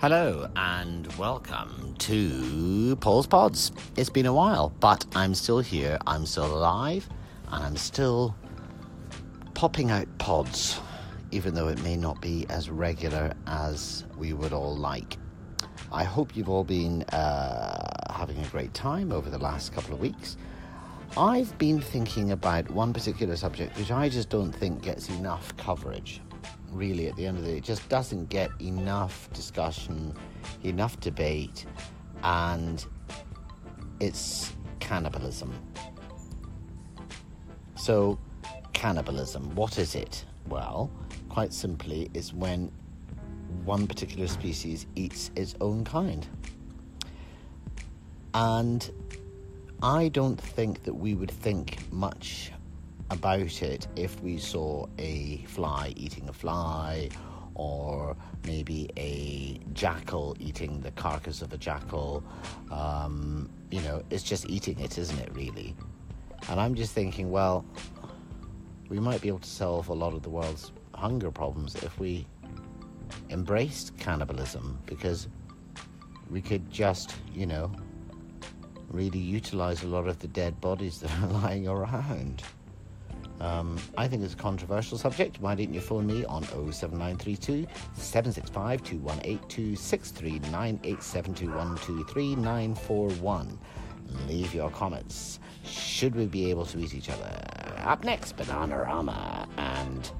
Hello and welcome to Paul's Pods. It's been a while, but I'm still here, I'm still alive, and I'm still popping out pods, even though it may not be as regular as we would all like. I hope you've all been uh, having a great time over the last couple of weeks. I've been thinking about one particular subject which I just don't think gets enough coverage really at the end of the day. It just doesn't get enough discussion, enough debate, and it's cannibalism. So, cannibalism, what is it? Well, quite simply, is when one particular species eats its own kind. And I don't think that we would think much about it if we saw a fly eating a fly or maybe a jackal eating the carcass of a jackal. Um, you know, it's just eating it, isn't it, really? And I'm just thinking, well, we might be able to solve a lot of the world's hunger problems if we embraced cannibalism because we could just, you know, really utilize a lot of the dead bodies that are lying around. Um, I think it's a controversial subject. Why didn't you phone me on 07932 765 2182 639 Leave your comments. Should we be able to eat each other? Up next, Bananarama and